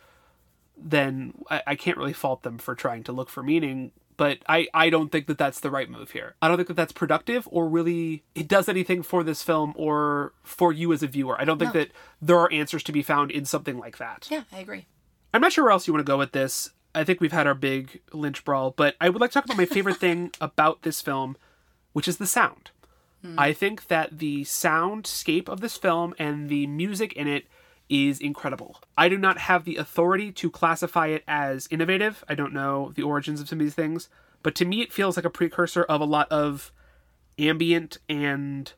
then I, I can't really fault them for trying to look for meaning but I, I don't think that that's the right move here. I don't think that that's productive or really it does anything for this film or for you as a viewer. I don't think no. that there are answers to be found in something like that. Yeah, I agree. I'm not sure where else you want to go with this. I think we've had our big Lynch brawl, but I would like to talk about my favorite thing about this film, which is the sound. Hmm. I think that the soundscape of this film and the music in it is incredible. I do not have the authority to classify it as innovative. I don't know the origins of some of these things, but to me it feels like a precursor of a lot of ambient and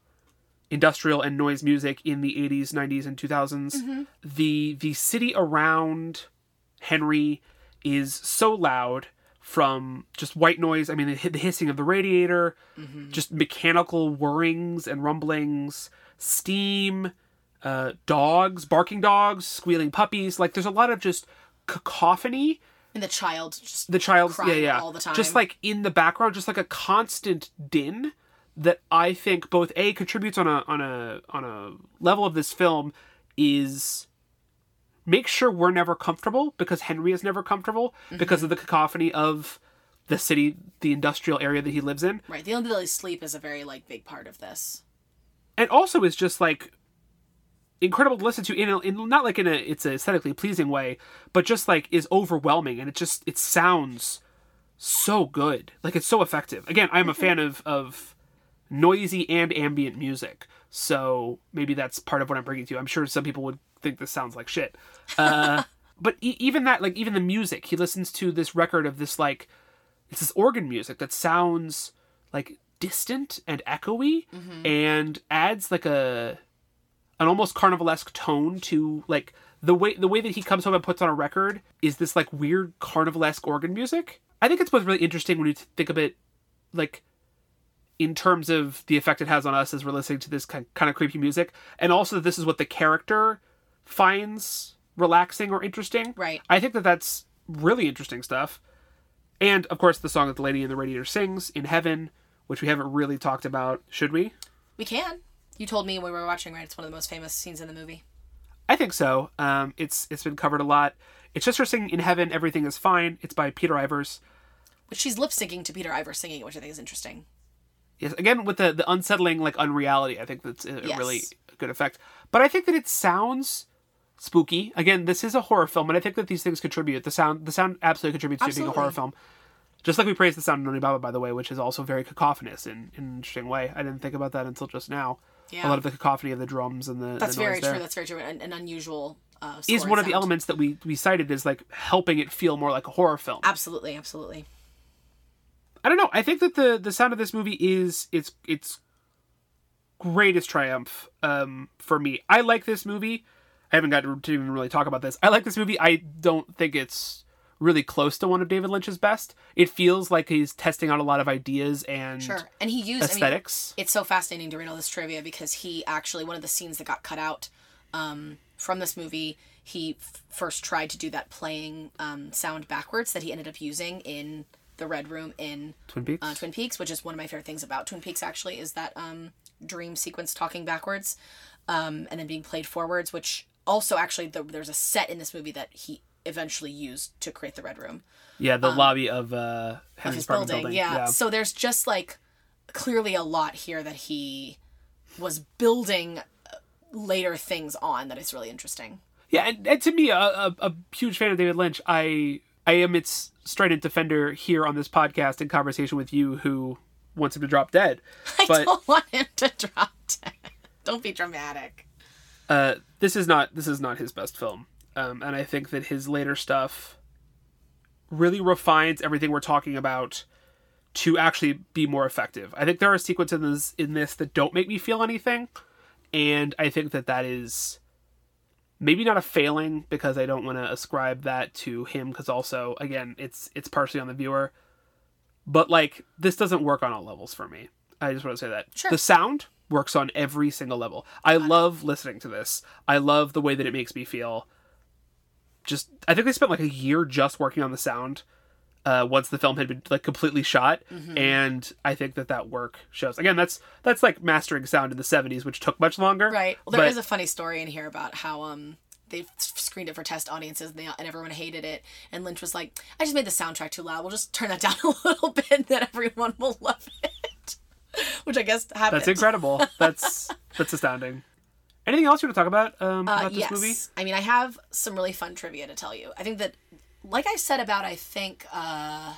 industrial and noise music in the 80s, 90s and 2000s. Mm-hmm. The the city around Henry is so loud from just white noise, I mean the, the hissing of the radiator, mm-hmm. just mechanical whirrings and rumblings, steam, uh, dogs, barking dogs, squealing puppies. Like there's a lot of just cacophony. And the child just the child yeah yeah all the time. Just like in the background, just like a constant din that I think both a contributes on a on a on a level of this film is make sure we're never comfortable because Henry is never comfortable mm-hmm. because of the cacophony of the city, the industrial area that he lives in. Right. The inability to sleep is a very like big part of this. And also is just like incredible to listen to in, a, in not like in a it's a aesthetically pleasing way, but just like is overwhelming and it just it sounds so good. Like it's so effective. Again, I'm a fan of of noisy and ambient music. So maybe that's part of what I'm bringing to you. I'm sure some people would think this sounds like shit. Uh, but e- even that, like even the music, he listens to this record of this like it's this organ music that sounds like distant and echoey and adds like a an almost carnivalesque tone to like the way the way that he comes home and puts on a record is this like weird carnivalesque organ music. I think it's both really interesting when you think of it like in terms of the effect it has on us as we're listening to this kind kind of creepy music, and also that this is what the character finds relaxing or interesting. Right. I think that that's really interesting stuff. And of course, the song that the lady in the radiator sings in heaven, which we haven't really talked about. Should we? We can. You told me when we were watching, right? It's one of the most famous scenes in the movie. I think so. Um, it's it's been covered a lot. It's just her singing in heaven. Everything is fine. It's by Peter Ivers. Which she's lip syncing to Peter Ivers singing, which I think is interesting. Yes, again with the the unsettling like unreality. I think that's a Yes. really good effect. But I think that it sounds spooky. Again, this is a horror film, and I think that these things contribute. The sound the sound absolutely contributes to it being a horror film. Just like we praised the sound of Onibaba, by the way, which is also very cacophonous in, in an interesting way. I didn't think about that until just now. Yeah. A lot of the cacophony of the drums and the That's the very there true. That's very true. An, an unusual uh, is one and of the elements that we we cited as like helping it feel more like a horror film. Absolutely, absolutely. I don't know. I think that the the sound of this movie is its its greatest triumph um, for me. I like this movie. I haven't got to even really talk about this. I like this movie. I don't think it's really close to one of David Lynch's best. It feels like he's testing out a lot of ideas and Sure. And he used I mean, aesthetics. it's so fascinating to read all this trivia because he actually one of the scenes that got cut out um, from this movie he f- first tried to do that playing um, sound backwards that he ended up using in the red room in Twin Peaks. uh, twin peaks which is one of my favorite things about twin peaks actually is that um, dream sequence talking backwards um, and then being played forwards which also actually the, there's a set in this movie that he eventually used to create the red room yeah, the lobby of uh, um, of Henry's his building. building. Yeah. So there's just like clearly a lot here that he was building uh, later things on that is really interesting. Yeah, and, and to me, a, a, a huge fan of David Lynch. I I am its strident defender here on this podcast in conversation with you, who wants him to drop dead. I But don't want him to drop dead. Don't be dramatic. uh, this is not this is not his best film, um, and I think that his later stuff really refines everything we're talking about to actually be more effective. I think there are sequences in this, that don't make me feel anything, and I think that that is maybe not a failing because I don't want to ascribe that to him because also again it's it's partially on the viewer, but like this doesn't work on all levels for me. I just want to say that Sure. the sound works on every single level. I love listening to this. I love the way that it makes me feel. Just I think they spent like a year just working on the sound. Uh, once the film had been like completely shot, Mm-hmm. and I think that that work shows. Again, that's that's like mastering sound in the '70s, which took much longer. Right. Well, there is but- a funny story in here about how um they screened it for test audiences and, they, and everyone hated it. And Lynch was like, "I just made the soundtrack too loud. We'll just turn that down a little bit, and then everyone will love it." Which I guess happened. That's incredible. That's that's astounding. Anything else you want to talk about um, Uh, about this yes. movie? I mean, I have some really fun trivia to tell you. I think that, like I said about, I think, uh,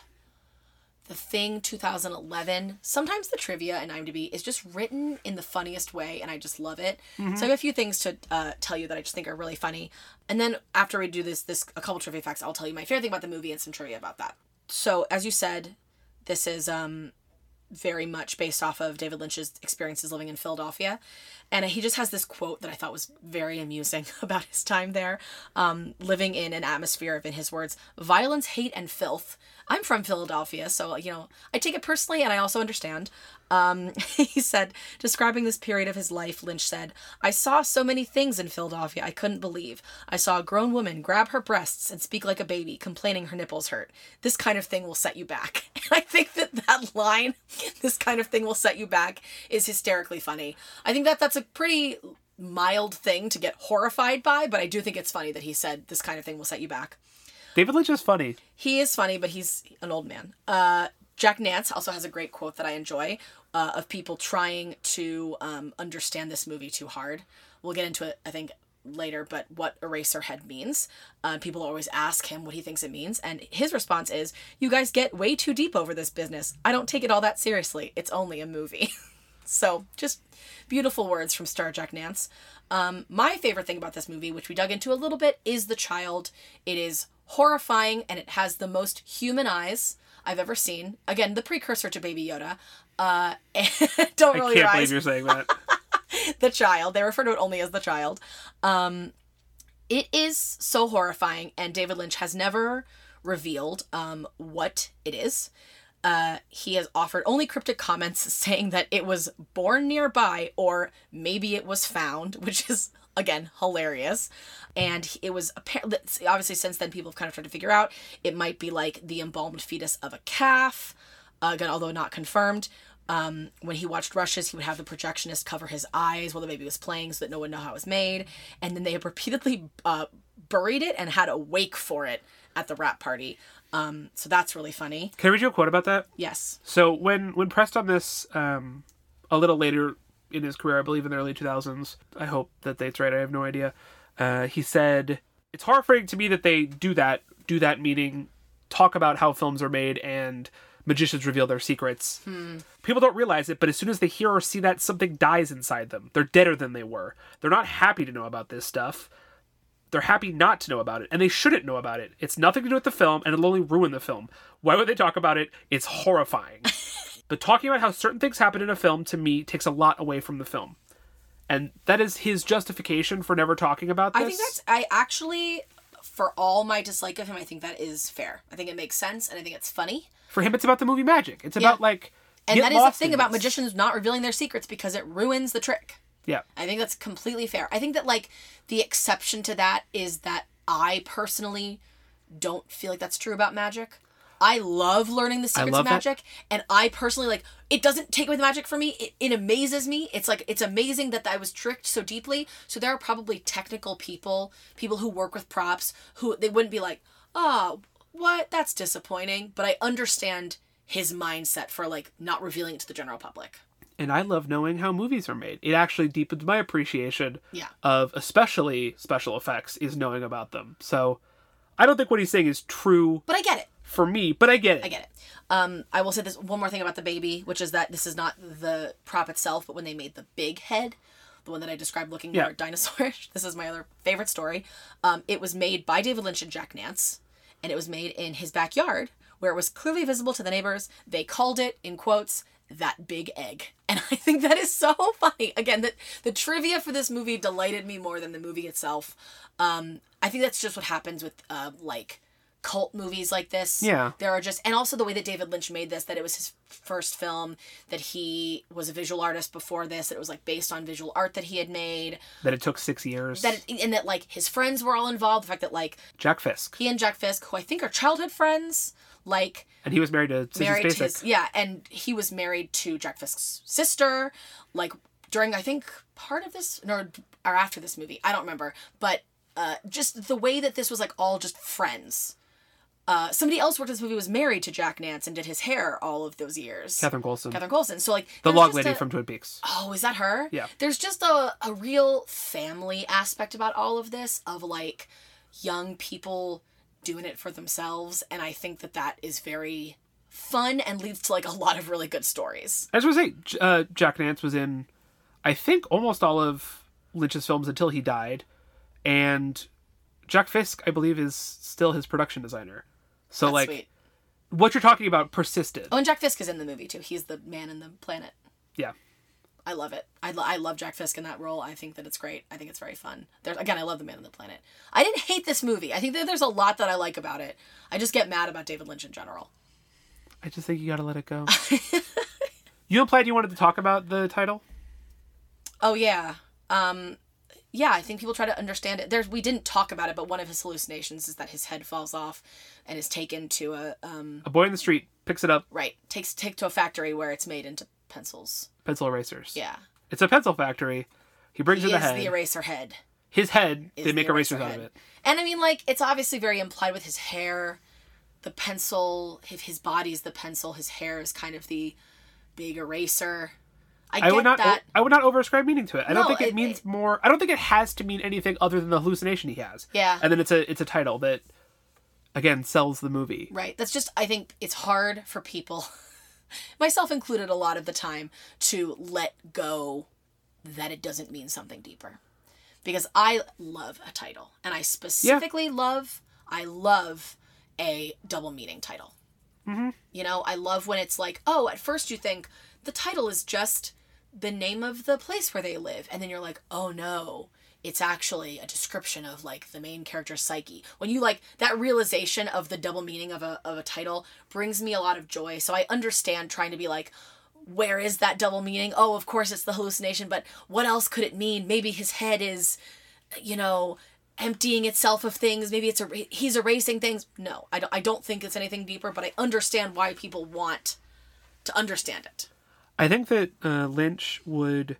The Thing 2011, sometimes the trivia in IMDb is just written in the funniest way, and I just love it. So I have a few things to uh, tell you that I just think are really funny. And then after we do this, this a couple trivia facts, I'll tell you my favorite thing about the movie and some trivia about that. So, as you said, this is um, very much based off of David Lynch's experiences living in Philadelphia. And he just has this quote that I thought was very amusing about his time there, um, living in an atmosphere of, in his words, violence, hate, and filth. I'm from Philadelphia, so, you know, I take it personally and I also understand. Um, he said, describing this period of his life, Lynch said, I saw so many things in Philadelphia I couldn't believe. I saw a grown woman grab her breasts and speak like a baby, complaining her nipples hurt. This kind of thing will set you back. And I think that that line, this kind of thing will set you back, is hysterically funny. I think that that's a pretty mild thing to get horrified by, but I do think it's funny that he said this kind of thing will set you back. David Lynch is funny. He is funny, but he's an old man. Uh, Jack Nance also has a great quote that I enjoy uh, of people trying to um, understand this movie too hard. We'll get into it, I think, later, but what Eraserhead means. Uh, people always ask him what he thinks it means, and his response is, You guys get way too deep over this business. I don't take it all that seriously. It's only a movie. so just beautiful words from Star Jack Nance. Um, my favorite thing about this movie, which we dug into a little bit, is the child. It is horrifying and it has the most human eyes I've ever seen. Again, the precursor to Baby Yoda. Uh, don't I roll can't your believe eyes. you're saying that. The child. They refer to it only as the child. Um, it is so horrifying, and David Lynch has never revealed um, what it is. Uh, he has offered only cryptic comments saying that it was born nearby or maybe it was found, which is again hilarious. And it was apparently obviously since then people have kind of tried to figure out it might be like the embalmed fetus of a calf, uh, again although not confirmed. Um, when he watched Rushes, he would have the projectionist cover his eyes while the baby was playing so that no one know how it was made. And then they have repeatedly uh, buried it and had a wake for it at the wrap party. Um, so that's really funny. Can I read you a quote about that? Yes. So when when pressed on this um, a little later in his career, I believe in the early 2000s, I hope that that's right. I have no idea. Uh, he said, "It's horrifying to me that they do that. Do that meaning talk about how films are made and magicians reveal their secrets. People don't realize it, but as soon as they hear or see that, something dies inside them. They're deader than they were. They're not happy to know about this stuff." They're happy not to know about it, and they shouldn't know about it. It's nothing to do with the film, and it'll only ruin the film. Why would they talk about it? It's horrifying. but talking about how certain things happen in a film, to me, takes a lot away from the film. And that is his justification for never talking about this. I think that's I actually for all my dislike of him, I think that is fair. I think it makes sense and I think it's funny. For him, it's about the movie magic. It's about, like. And that is the thing about this. magicians not revealing their secrets because it ruins the trick. Yeah. I think that's completely fair. I think that like the exception to that is that I personally don't feel like that's true about magic. I love learning the secrets of that. magic, and I personally like it. Doesn't take away the magic for me. It, it amazes me. It's like it's amazing that I was tricked so deeply. So there are probably technical people, people who work with props, who they wouldn't be like, oh, what? That's disappointing. But I understand his mindset for like not revealing it to the general public. And I love knowing how movies are made. It actually deepens my appreciation Yeah. of especially special effects, is knowing about them. So I don't think what he's saying is true But I get it. for me, but I get it. I get it. Um, I will say this one more thing about the baby, which is that this is not the prop itself, but when they made the big head, the one that I described looking Yeah. more dinosaurish. This is my other favorite story. Um, it was made by David Lynch and Jack Nance, and it was made in his backyard where it was clearly visible to the neighbors. They called it, in quotes, that big egg. And I think that is so funny. Again, that the trivia for this movie delighted me more than the movie itself. Um, I think that's just what happens with uh, like cult movies like this. Yeah. There are just and also the way that David Lynch made this, that it was his first film, that he was a visual artist before this, that it was like based on visual art that he had made, That it took six years. that it, and that like his friends were all involved. The fact that like Jack Fisk. he and Jack Fisk, who I think are childhood friends, like And he was married to Sissy married to his yeah, and he was married to Jack Fisk's sister, like during I think part of this no or after this movie, I don't remember, but uh, just the way that this was like all just friends. Uh, somebody else worked in this movie was married to Jack Nance and did his hair all of those years. Catherine Coulson. Catherine Coulson. So like the log lady a- from Twin Peaks. Oh, is that her? Yeah. There's just a, a real family aspect about all of this of like young people doing it for themselves. And I think that that is very fun and leads to like a lot of really good stories. I was going to say, uh, Jack Nance was in, I think, almost all of Lynch's films until he died. And Jack Fisk, I believe, is still his production designer. So, That's like, sweet. what you're talking about persisted. Oh, and Jack Fisk is in the movie too. He's the man in the planet. Yeah. I love it. I, lo- I love Jack Fisk in that role. I think that it's great. I think it's very fun. There's again, I love the Man on the Planet. I didn't hate this movie. I think that there's a lot that I like about it. I just get mad about David Lynch in general. I just think you got to let it go. you implied you wanted to talk about the title? Oh yeah. Um yeah, I think people try to understand it. There's we didn't talk about it, but one of his hallucinations is that his head falls off and is taken to a um A boy in the street picks it up, right, takes take to a factory where it's made into pencils. Pencil erasers. Yeah. It's a pencil factory. He brings He in is the head. the eraser head. His head, is they the make erasers eraser out of it. And I mean like it's obviously very implied with his hair. The pencil, if his body's the pencil, his hair is kind of the big eraser. I, I get would not. that. I would not overascribe meaning to it. I don't think it, it- means it- more. I don't think it has to mean anything other than the hallucination he has. Yeah. And then it's a it's a title that, again, sells the movie. Right. That's just I think it's hard for people myself included a lot of the time to let go that it doesn't mean something deeper. Because i love a title and i specifically love i love a double meaning title. Mm-hmm. you know i love when it's like oh at first you think the title is just the name of the place where they live and then you're like oh no it's actually a description of like the main character's psyche. When you like that realization of the double meaning of a, of a title brings me a lot of joy. So i understand trying to be like where is that double meaning? Oh of course it's the hallucination but what else could it mean? Maybe his head is you know emptying itself of things. Maybe it's a he's erasing things. No I don't, I don't think it's anything deeper but i understand why people want to understand it. I think that uh, Lynch would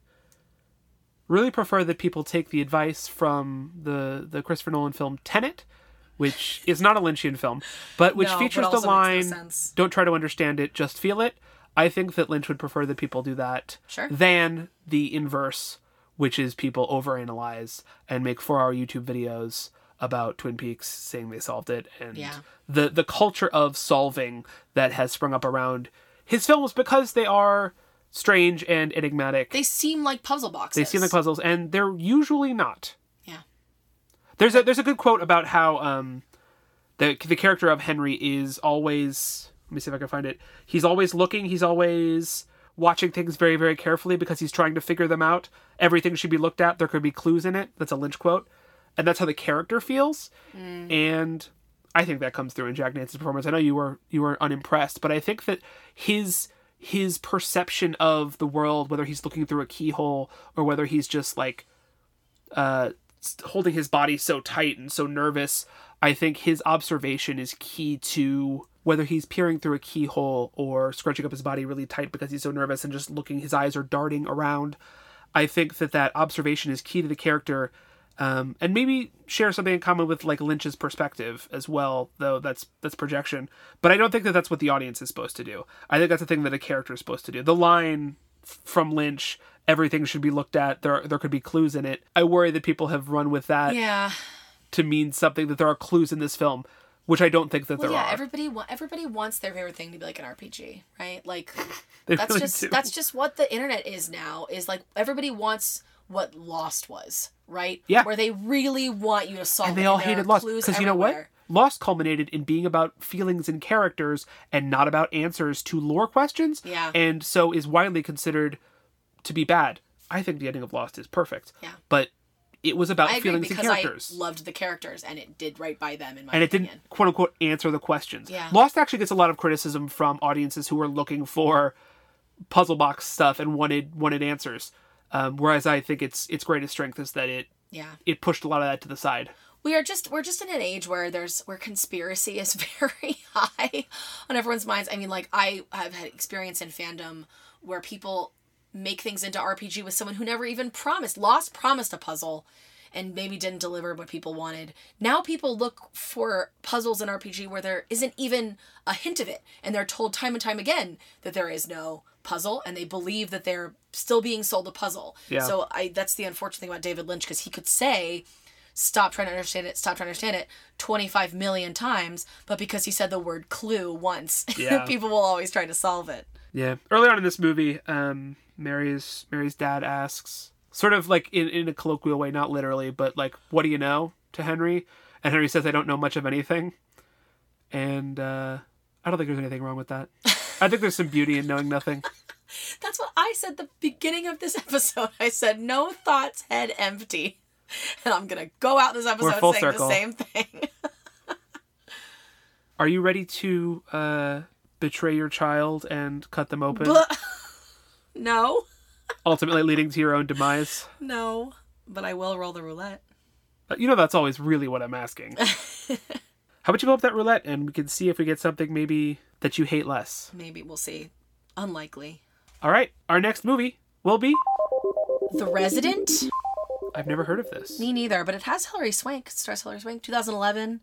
really prefer that people take the advice from the the Christopher Nolan film Tenet, which is not a Lynchian film, but which No, but features the also makes no line "Don't try to understand it, just feel it." I think that Lynch would prefer that people do that Sure. than the inverse, which is people overanalyze and make four-hour YouTube videos about Twin Peaks saying they solved it and Yeah. the the culture of solving that has sprung up around his films because they are strange and enigmatic. they seem like puzzle boxes They seem like puzzles, and they're usually not. yeah There's a there's a good quote about how um, the the character of Henry is always. Let me see if I can find it. He's always looking. He's always watching things very very carefully because he's trying to figure them out. Everything should be looked at. There could be clues in it. That's a Lynch quote, and that's how the character feels. And I think that comes through in Jack Nance's performance. I know you were you were unimpressed, but I think that his his perception of the world, whether he's looking through a keyhole or whether he's just like uh, holding his body so tight and so nervous, I think his observation is key to whether he's peering through a keyhole or scrunching up his body really tight because he's so nervous and just looking, his eyes are darting around. I think that that observation is key to the character. Um, and maybe share something in common with like Lynch's perspective as well, though that's that's projection. But I don't think that that's what the audience is supposed to do. I think that's a thing that a character is supposed to do. The line from Lynch, everything should be looked at. There there could be clues in it. I worry that people have run with that yeah to mean something that there are clues in this film, which I don't think that well there yeah are. everybody wa- everybody wants their favorite thing to be like an rpg right like that's really just do. that's just what the internet is now is like everybody wants what lost was right Yeah. where they really want you to solve and they all hated Lost because you know what? Lost culminated in being about feelings and characters and not about answers to lore questions. Yeah. And so is widely considered to be bad. I think the ending of Lost is perfect. Yeah. But it was about feelings and characters. I loved the characters and it did right by them in my and it opinion. didn't quote unquote answer the questions. Yeah. Lost actually gets a lot of criticism from audiences who are looking for puzzle box stuff and wanted wanted answers. Um, whereas I think its its greatest strength is that it Yeah. it pushed a lot of that to the side. We are just we're just in an age where there's where conspiracy is very high on everyone's minds. I mean, like I have had experience in fandom where people make things into RPG with someone who never even promised. Lost promised a puzzle and maybe didn't deliver what people wanted. Now people look for puzzles in RPG where there isn't even a hint of it and they're told time and time again that there is no puzzle and they believe that they're still being sold a puzzle. Yeah. So I that's the unfortunate thing about David Lynch because he could say stop trying to understand it, stop trying to understand it 25 million times, but because he said the word clue once, Yeah. people will always try to solve it. Yeah. Early on in this movie, um, Mary's Mary's dad asks, sort of like in, in a colloquial way, not literally, but like, "What do you know?" to Henry, and Henry says, "I don't know much of anything." And uh, I don't think there's anything wrong with that. I think there's some beauty in knowing nothing. That's what I said the beginning of this episode. I said no thoughts, head empty. And I'm going to go out this episode saying circle. the same thing. Are you ready to uh, betray your child and cut them open, but no. Ultimately leading to your own demise? No, but I will roll the roulette. Uh, You know that's always really what I'm asking. How about you go up that roulette and we can see if we get something maybe that you hate less. Maybe we'll see. Unlikely. All right, our next movie will be. The Resident? I've never heard of this. Me neither, but it has Hilary Swank. It stars Hilary Swank. 2011.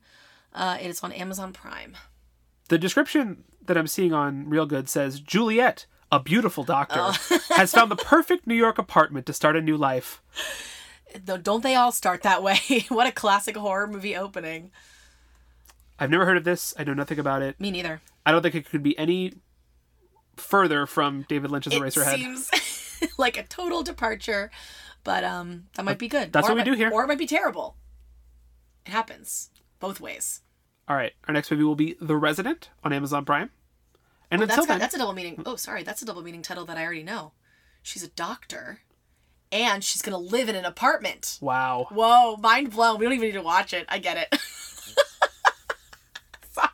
Uh, it is on Amazon Prime. The description that I'm seeing on Reelgood says Juliet, a beautiful doctor, has found the perfect New York apartment to start a new life. Don't they all start that way? what a classic horror movie opening. I've never heard of this. I know nothing about it. Me neither. I don't think it could be any further from David Lynch's it Eraserhead. seems like a total departure, but um, that might be good. That's Or what we might- do here. Or it might be terrible. It happens both ways. All right, our next movie will be The Resident on Amazon Prime. And oh, That's until got, then, that's a double meaning. Oh, sorry, that's a double meaning title that I already know. She's a doctor, and she's gonna live in an apartment. wow. Whoa, mind blown. We don't even need to watch it. I get it. Sorry.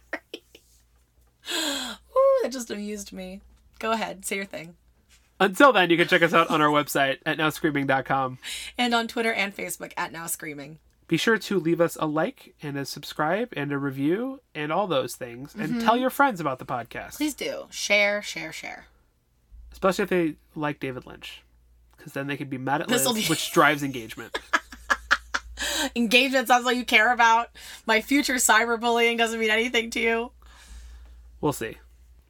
Ooh, that just amused me. Go ahead, say your thing. Until then, you can check us out on our website at nowscreaming.com. And on Twitter and Facebook at Now Screaming. Be sure to leave us a like and a subscribe and a review and all those things. And tell your friends about the podcast, Mm-hmm. Please do. Share, share, share. especially if they like David Lynch. Because then they could be mad at Liz, This'll be- which drives engagement. Engagement sounds like you care about. My future cyberbullying doesn't mean anything to you. We'll see.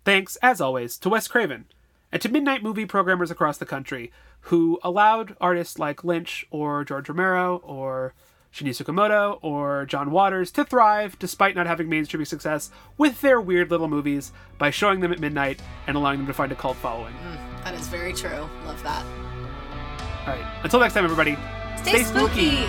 Thanks, as always, to Wes Craven and to Midnight Movie programmers across the country who allowed artists like Lynch or George Romero or Shinya Tsukamoto or John Waters to thrive despite not having mainstream success with their weird little movies by showing them at midnight and allowing them to find a cult following. Mm, that is very true. Love that. All right, until next time, everybody, Stay, spooky.